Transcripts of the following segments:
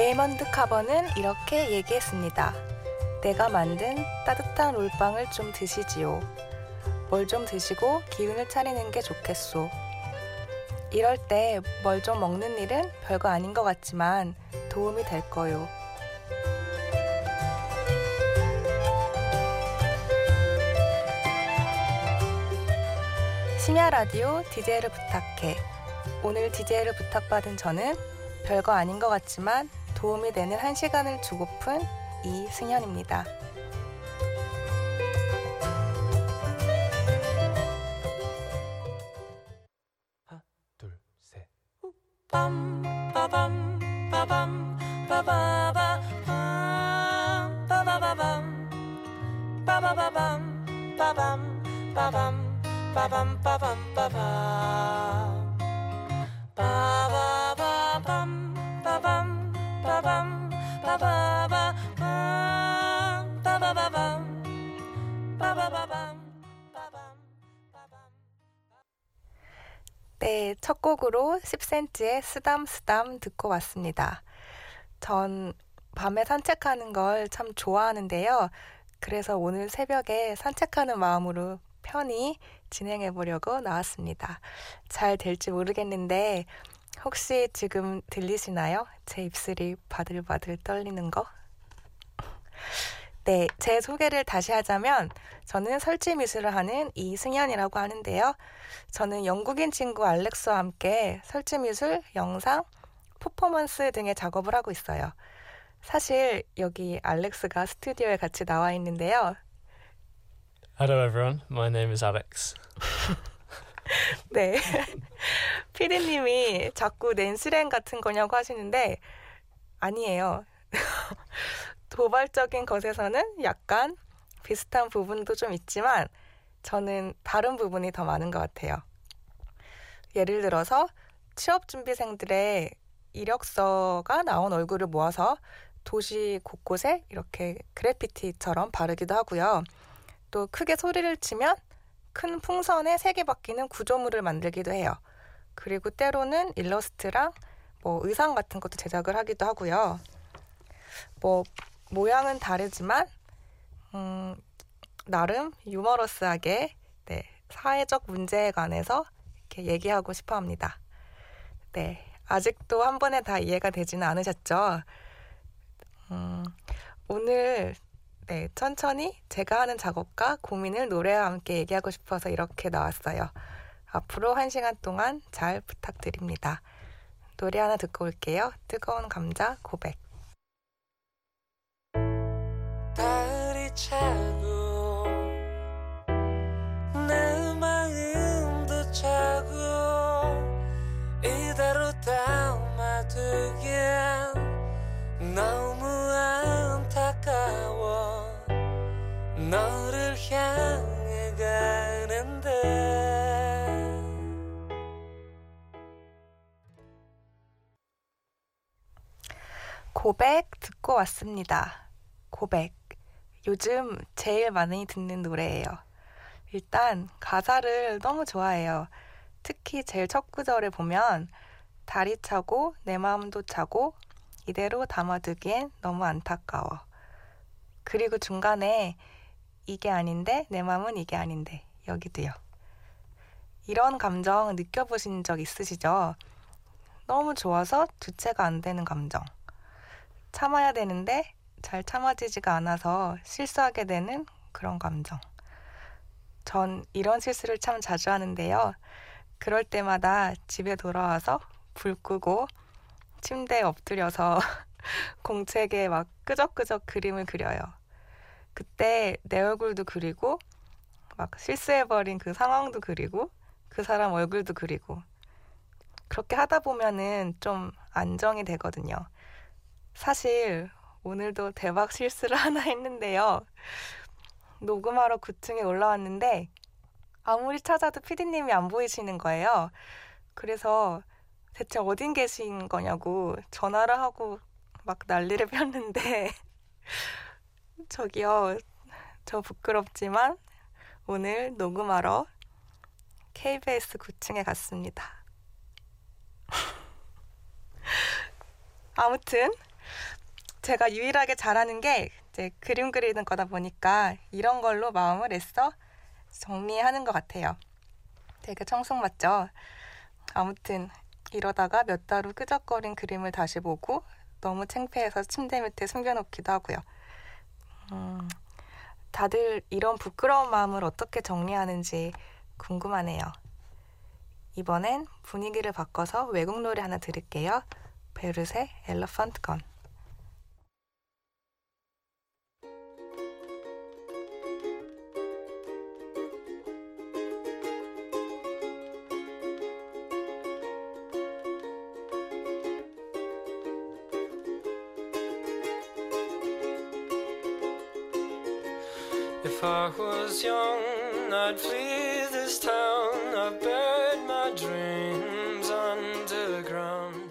레이먼드 카버는 이렇게 얘기했습니다. 내가 만든 따뜻한 롤빵을 좀 드시지요. 뭘 좀 드시고 기운을 차리는 게 좋겠소. 이럴 때 뭘 좀 먹는 일은 별거 아닌 것 같지만 도움이 될 거요. 심야 라디오 DJ를 부탁해. 오늘 DJ를 부탁받은 저는 별거 아닌 것 같지만 도움이 되는 한 시간을 주고픈 이승현입니다. 네, 첫 곡으로 10cm의 쓰담쓰담 듣고 왔습니다. 전 밤에 산책하는 걸 참 좋아하는데요. 그래서 오늘 새벽에 산책하는 마음으로 편히 진행해 보려고 나왔습니다. 잘 될지 모르겠는데 혹시 지금 들리시나요? 제 입술이 바들바들 떨리는 거? 네, 제 소개를 다시 하자면 저는 설치 미술을 하는 이승현이라고 하는데요. 저는 영국인 친구 알렉스와 함께 설치 미술, 영상, 퍼포먼스 등의 작업을 하고 있어요. 사실 여기 알렉스가 스튜디오에 같이 나와 있는데요. Hello everyone, my name is Alex. 네. 피디님이 자꾸 낸스랭 같은 거냐고 하시는데 아니에요. 도발적인 것에서는 약간 비슷한 부분도 좀 있지만 저는 다른 부분이 더 많은 것 같아요. 예를 들어서 취업 준비생들의 이력서가 나온 얼굴을 모아서 도시 곳곳에 이렇게 그래피티처럼 바르기도 하고요. 또 크게 소리를 치면 큰 풍선에 색이 바뀌는 구조물을 만들기도 해요. 그리고 때로는 일러스트랑 뭐 의상 같은 것도 제작을 하기도 하고요. 뭐 모양은 다르지만 음, 나름 유머러스하게 네, 사회적 문제에 관해서 이렇게 얘기하고 싶어 합니다. 네, 아직도 한 번에 다 이해가 되지는 않으셨죠? 음, 오늘 네, 천천히 제가 하는 작업과 고민을 노래와 함께 얘기하고 싶어서 이렇게 나왔어요. 앞으로 한 시간 동안 잘 부탁드립니다. 노래 하나 듣고 올게요. 뜨거운 감자 고백. 달이 차고 내 마음도 차고 이대로 담아두기엔 너무 안타까워 너를 향해 가는데 고백 듣고 왔습니다. 고백. 요즘 제일 많이 듣는 노래예요. 일단 가사를 너무 좋아해요. 특히 제일 첫 구절에 보면 달이 차고 내 마음도 차고 이대로 담아두기엔 너무 안타까워. 그리고 중간에 이게 아닌데 내 마음은 이게 아닌데 여기도요. 이런 감정 느껴보신 적 있으시죠? 너무 좋아서 주체가 안 되는 감정. 참아야 되는데 잘 참아지지가 않아서 실수하게 되는 그런 감정. 전 이런 실수를 참 자주 하는데요. 그럴 때마다 집에 돌아와서 불 끄고 침대에 엎드려서 공책에 막 끄적끄적 그림을 그려요. 그때 내 얼굴도 그리고 막 실수해버린 그 상황도 그리고 그 사람 얼굴도 그리고 그렇게 하다 보면은 좀 안정이 되거든요. 사실 오늘도 대박 실수를 하나 했는데요. 녹음하러 9층에 올라왔는데 아무리 찾아도 피디님이 안 보이시는 거예요. 그래서 대체 어딘 계신 거냐고 전화를 하고 막 난리를 폈는데 저기요 저 부끄럽지만 오늘 녹음하러 KBS 9층에 갔습니다. 아무튼 제가 유일하게 잘하는 게 이제 그림 그리는 거다 보니까 이런 걸로 마음을 애써 정리하는 것 같아요. 되게 청순 맞죠? 아무튼 이러다가 몇 달 후 끄적거린 그림을 다시 보고 너무 창피해서 침대 밑에 숨겨놓기도 하고요. 음, 다들 이런 부끄러운 마음을 어떻게 정리하는지 궁금하네요. 이번엔 분위기를 바꿔서 외국 노래 하나 들을게요. 베르세 엘러펀트 건. Young, I'd flee this town. I buried my dreams underground.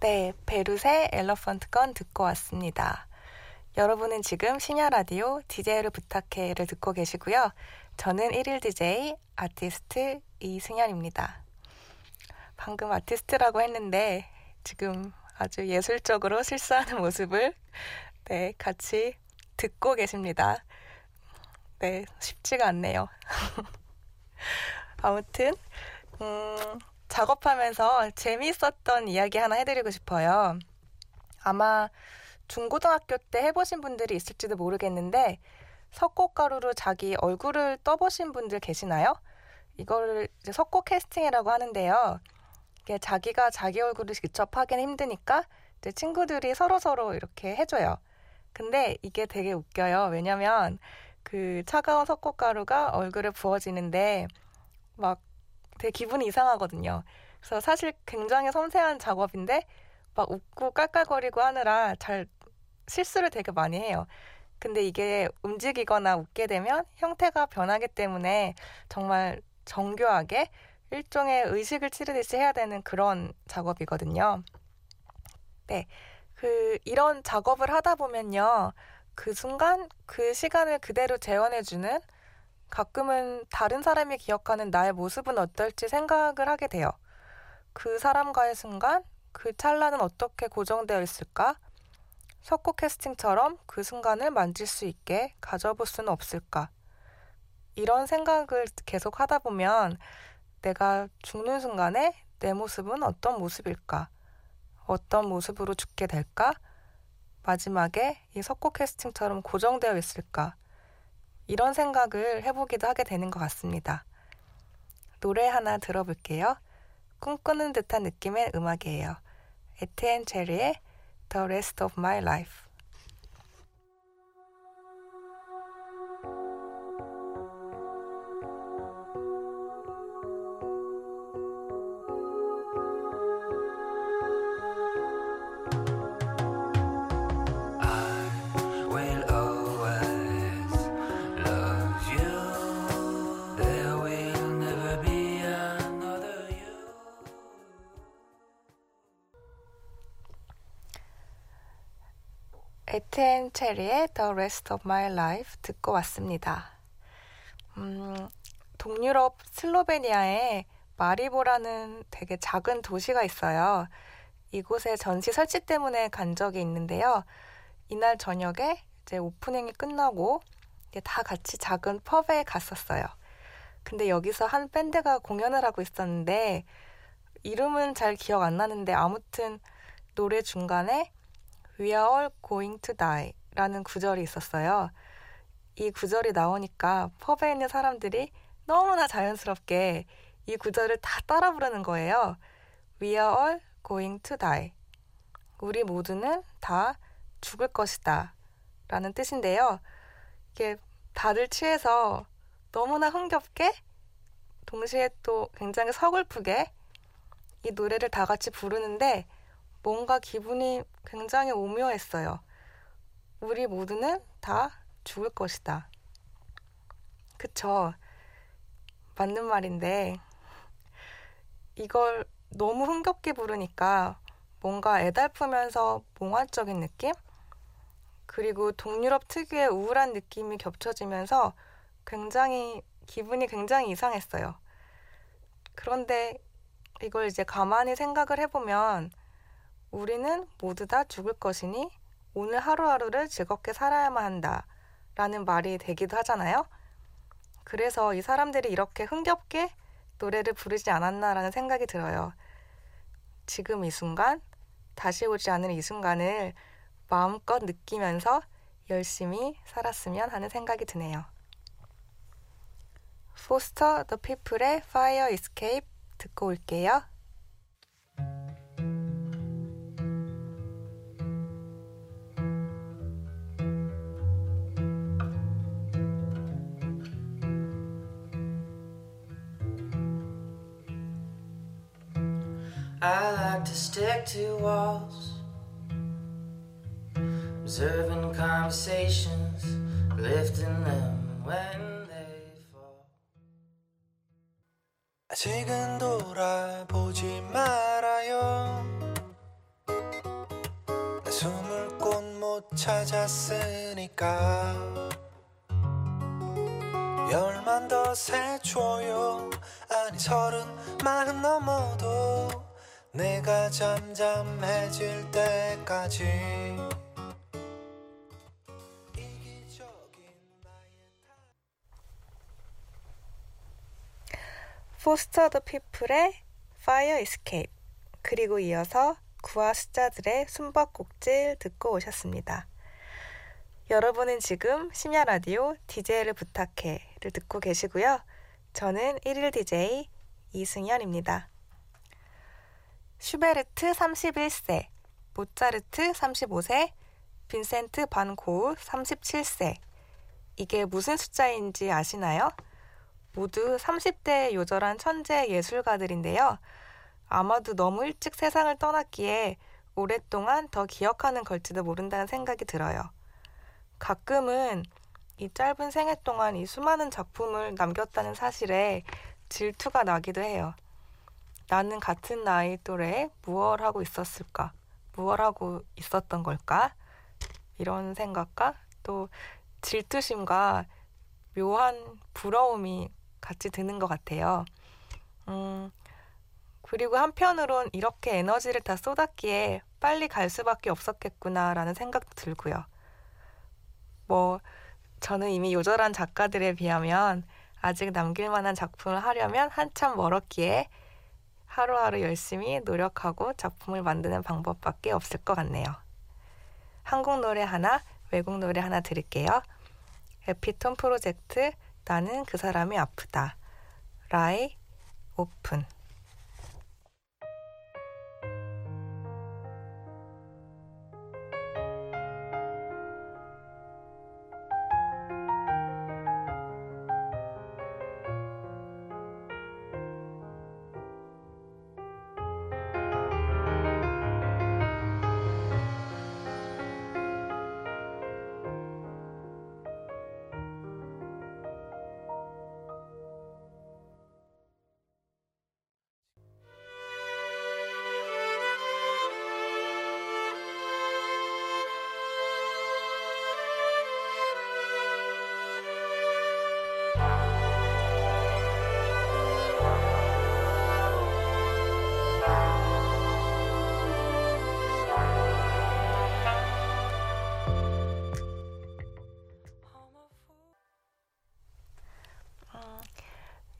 네, 베르세 엘러펀트 건 듣고 왔습니다. 여러분은 지금 심야 라디오 DJ를 부탁해를 듣고 계시고요. 저는 1일 DJ 아티스트 이승현입니다. 방금 아티스트라고 했는데 지금 아주 예술적으로 실수하는 모습을 네, 같이 듣고 계십니다. 네, 쉽지가 않네요. 아무튼 음, 작업하면서 재미있었던 이야기 하나 해드리고 싶어요. 아마 중고등학교 때 해보신 분들이 있을지도 모르겠는데 석고가루로 자기 얼굴을 떠보신 분들 계시나요? 이거를 이제 석고 캐스팅이라고 하는데요. 이게 자기가 자기 얼굴을 직접 하기는 힘드니까 이제 친구들이 서로 서로 이렇게 해줘요. 근데 이게 되게 웃겨요. 왜냐면 그 차가운 석고가루가 얼굴에 부어지는데 막 되게 기분이 이상하거든요. 그래서 사실 굉장히 섬세한 작업인데 막 웃고 깔깔거리고 하느라 잘 실수를 되게 많이 해요. 근데 이게 움직이거나 웃게 되면 형태가 변하기 때문에 정말 정교하게 일종의 의식을 치르듯이 해야 되는 그런 작업이거든요. 네. 그, 이런 작업을 하다 보면요. 그 순간, 그 시간을 그대로 재현해주는 가끔은 다른 사람이 기억하는 나의 모습은 어떨지 생각을 하게 돼요. 그 사람과의 순간, 그 찰나는 어떻게 고정되어 있을까? 석고 캐스팅처럼 그 순간을 만질 수 있게 가져볼 수는 없을까? 이런 생각을 계속 하다 보면 내가 죽는 순간에 내 모습은 어떤 모습일까? 어떤 모습으로 죽게 될까? 마지막에 이 석고 캐스팅처럼 고정되어 있을까? 이런 생각을 해보기도 하게 되는 것 같습니다. 노래 하나 들어볼게요. 꿈꾸는 듯한 느낌의 음악이에요. 에티엔 체리의 The Rest of My Life. 체리의 The Rest of My Life 듣고 왔습니다. 음, 동유럽 슬로베니아에 마리보라는 되게 작은 도시가 있어요. 이곳에 전시 설치 때문에 간 적이 있는데요. 이날 저녁에 이제 오프닝이 끝나고 이제 다 같이 작은 펍에 갔었어요. 근데 여기서 한 밴드가 공연을 하고 있었는데 이름은 잘 기억 안 나는데 아무튼 노래 중간에 We are all going to die 라는 구절이 있었어요. 이 구절이 나오니까 펍에 있는 사람들이 너무나 자연스럽게 이 구절을 다 따라 부르는 거예요. We are all going to die. 우리 모두는 다 죽을 것이다. 라는 뜻인데요. 이게 다들 취해서 너무나 흥겹게 동시에 또 굉장히 서글프게 이 노래를 다 같이 부르는데 뭔가 기분이 굉장히 오묘했어요. 우리 모두는 다 죽을 것이다. 그쵸. 맞는 말인데, 이걸 너무 흥겹게 부르니까 뭔가 애달프면서 몽환적인 느낌? 그리고 동유럽 특유의 우울한 느낌이 겹쳐지면서 굉장히, 기분이 굉장히 이상했어요. 그런데 이걸 이제 가만히 생각을 해보면 우리는 모두 다 죽을 것이니 오늘 하루하루를 즐겁게 살아야만 한다. 라는 말이 되기도 하잖아요. 그래서 이 사람들이 이렇게 흥겹게 노래를 부르지 않았나라는 생각이 들어요. 지금 이 순간, 다시 오지 않을 이 순간을 마음껏 느끼면서 열심히 살았으면 하는 생각이 드네요. 포스터 더 피플의 Fire Escape 듣고 올게요. I like to stick to walls, observing conversations, lifting them when they fall. 아직은 돌아보지 말아요 나 숨을 곳 못 찾았으니까 열만 더 세줘요 아니 서른 마흔 넘어도 내가 잠잠해질 때까지 포스터 더 피플의 Fire Escape 그리고 이어서 구와 숫자들의 숨바꼭질 듣고 오셨습니다. 여러분은 지금 심야 라디오 DJ를 부탁해를 듣고 계시고요. 저는 1일 DJ 이승연입니다. 슈베르트 31세, 모차르트 35세, 빈센트 반 고흐 37세. 이게 무슨 숫자인지 아시나요? 모두 30대의 요절한 천재 예술가들인데요. 아마도 너무 일찍 세상을 떠났기에 오랫동안 더 기억하는 걸지도 모른다는 생각이 들어요. 가끔은 이 짧은 생애 동안 이 수많은 작품을 남겼다는 사실에 질투가 나기도 해요. 나는 같은 나이 또래에 무얼 하고 있었을까? 무얼 하고 있었던 걸까? 이런 생각과 또 질투심과 묘한 부러움이 같이 드는 것 같아요. 음, 그리고 한편으론 이렇게 에너지를 다 쏟았기에 빨리 갈 수밖에 없었겠구나라는 생각도 들고요. 뭐, 저는 이미 요절한 작가들에 비하면 아직 남길 만한 작품을 하려면 한참 멀었기에 하루하루 열심히 노력하고 작품을 만드는 방법밖에 없을 것 같네요. 한국 노래 하나, 외국 노래 하나 들을게요. 에피톤 프로젝트 나는 그 사람이 아프다. 라이 오픈.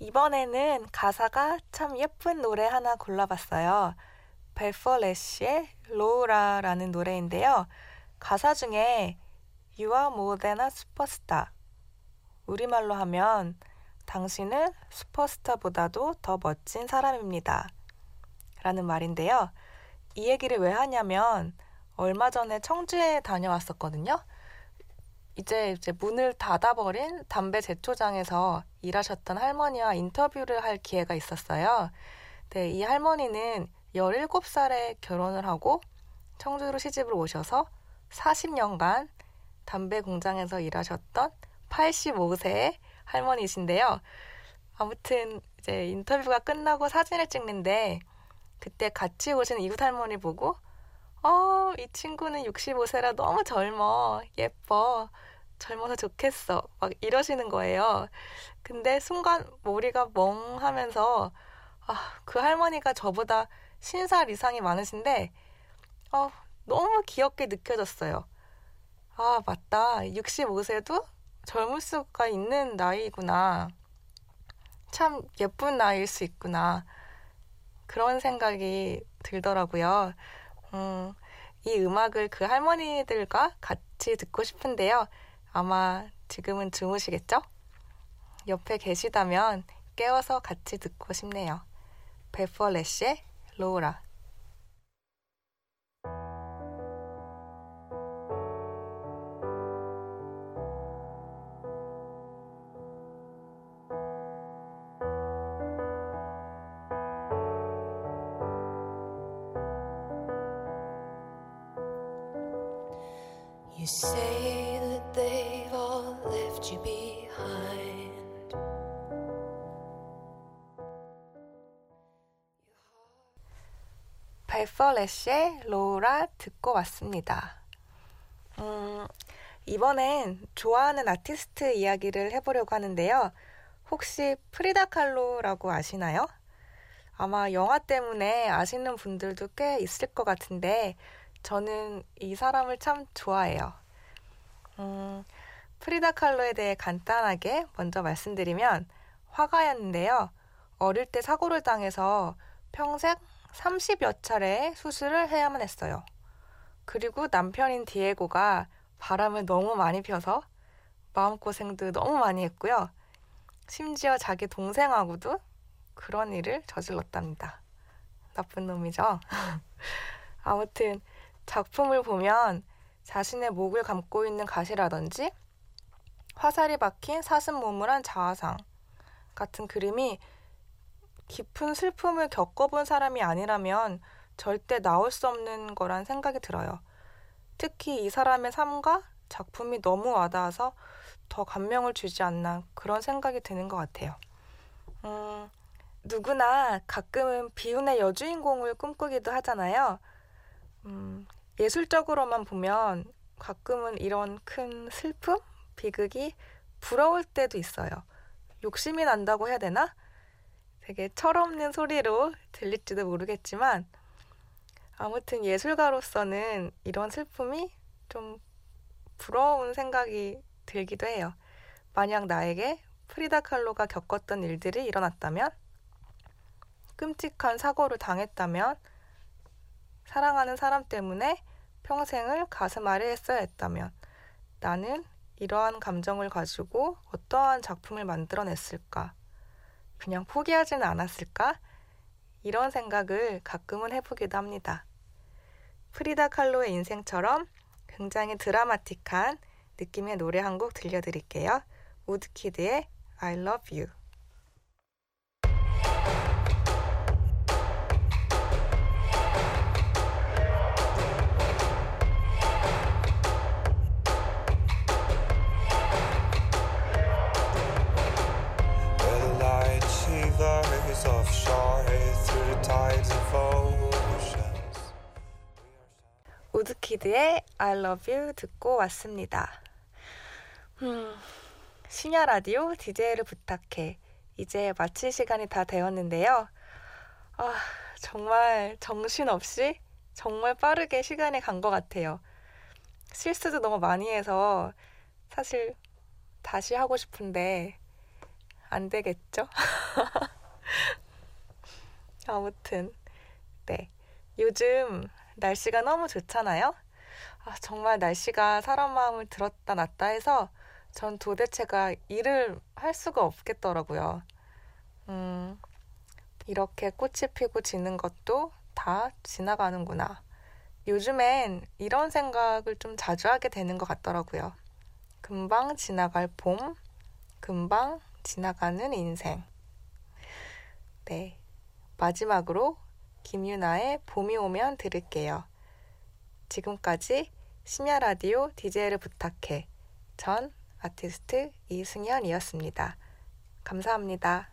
이번에는 가사가 참 예쁜 노래 하나 골라봤어요. 벨퍼레쉬의 로우라라는 노래인데요. 가사 중에 You are more than a superstar. 우리말로 하면 당신은 슈퍼스타보다도 더 멋진 사람입니다. 라는 말인데요. 이 얘기를 왜 하냐면 얼마 전에 청주에 다녀왔었거든요. 이제 이제 문을 닫아버린 담배 제초장에서 일하셨던 할머니와 인터뷰를 할 기회가 있었어요. 네, 이 할머니는 17살에 결혼을 하고 청주로 시집을 오셔서 40년간 담배 공장에서 일하셨던 85세의 할머니이신데요. 아무튼 이제 인터뷰가 끝나고 사진을 찍는데 그때 같이 오신 이웃 할머니 보고 어, 이 친구는 65세라 너무 젊어. 예뻐. 젊어서 좋겠어. 막 이러시는 거예요. 근데 순간 머리가 멍하면서 아, 그 할머니가 저보다 50살 이상이 많으신데, 어, 너무 귀엽게 느껴졌어요. 아, 맞다. 65세도 젊을 수가 있는 나이구나. 참 예쁜 나이일 수 있구나. 그런 생각이 들더라고요. 음, 이 음악을 그 할머니들과 같이 듣고 싶은데요. 아마 지금은 주무시겠죠? 옆에 계시다면 깨워서 같이 듣고 싶네요. 베퍼레쉬의 로우라. You say they've all left you behind. Bat for Lashes의 Laura 듣고 왔습니다. 음, 이번엔 좋아하는 아티스트 이야기를 해보려고 하는데요. 혹시 프리다 칼로라고 아시나요? 아마 영화 때문에 아시는 분들도 꽤 있을 것 같은데 저는 이 사람을 참 좋아해요. 음, 프리다 칼로에 대해 간단하게 먼저 말씀드리면 화가였는데요. 어릴 때 사고를 당해서 평생 30여 차례 수술을 해야만 했어요. 그리고 남편인 디에고가 바람을 너무 많이 펴서 마음고생도 너무 많이 했고요. 심지어 자기 동생하고도 그런 일을 저질렀답니다. 나쁜 놈이죠. 아무튼 작품을 보면 자신의 목을 감고 있는 가시라든지 화살이 박힌 사슴 몸을 한 자화상 같은 그림이 깊은 슬픔을 겪어본 사람이 아니라면 절대 나올 수 없는 거란 생각이 들어요. 특히 이 사람의 삶과 작품이 너무 와닿아서 더 감명을 주지 않나 그런 생각이 드는 것 같아요. 음, 누구나 가끔은 비운의 여주인공을 꿈꾸기도 하잖아요. 음, 예술적으로만 보면 가끔은 이런 큰 슬픔, 비극이 부러울 때도 있어요. 욕심이 난다고 해야 되나? 되게 철없는 소리로 들릴지도 모르겠지만 아무튼 예술가로서는 이런 슬픔이 좀 부러운 생각이 들기도 해요. 만약 나에게 프리다 칼로가 겪었던 일들이 일어났다면 끔찍한 사고를 당했다면 사랑하는 사람 때문에 평생을 가슴 아래에 써야 했다면 나는 이러한 감정을 가지고 어떠한 작품을 만들어냈을까? 그냥 포기하지는 않았을까? 이런 생각을 가끔은 해보기도 합니다. 프리다 칼로의 인생처럼 굉장히 드라마틱한 느낌의 노래 한 곡 들려드릴게요. 우드키드의 I Love You. 우드키드의 I Love You 듣고 왔습니다. 음, 심야 라디오 DJ를 부탁해. 이제 마칠 시간이 다 되었는데요. 아, 정말 정신없이 정말 빠르게 시간이 간 것 같아요. 실수도 너무 많이 해서 사실 다시 하고 싶은데 안 되겠죠? 아무튼, 네. 요즘 날씨가 너무 좋잖아요? 아, 정말 날씨가 사람 마음을 들었다 놨다 해서 전 도대체가 일을 할 수가 없겠더라고요. 음, 이렇게 꽃이 피고 지는 것도 다 지나가는구나. 요즘엔 이런 생각을 좀 자주 하게 되는 것 같더라고요. 금방 지나갈 봄, 금방 지나가는 인생. 네. 마지막으로 김유나의 봄이 오면 들을게요. 지금까지 심야 라디오 DJ를 부탁해. 전 아티스트 이승현이었습니다. 감사합니다.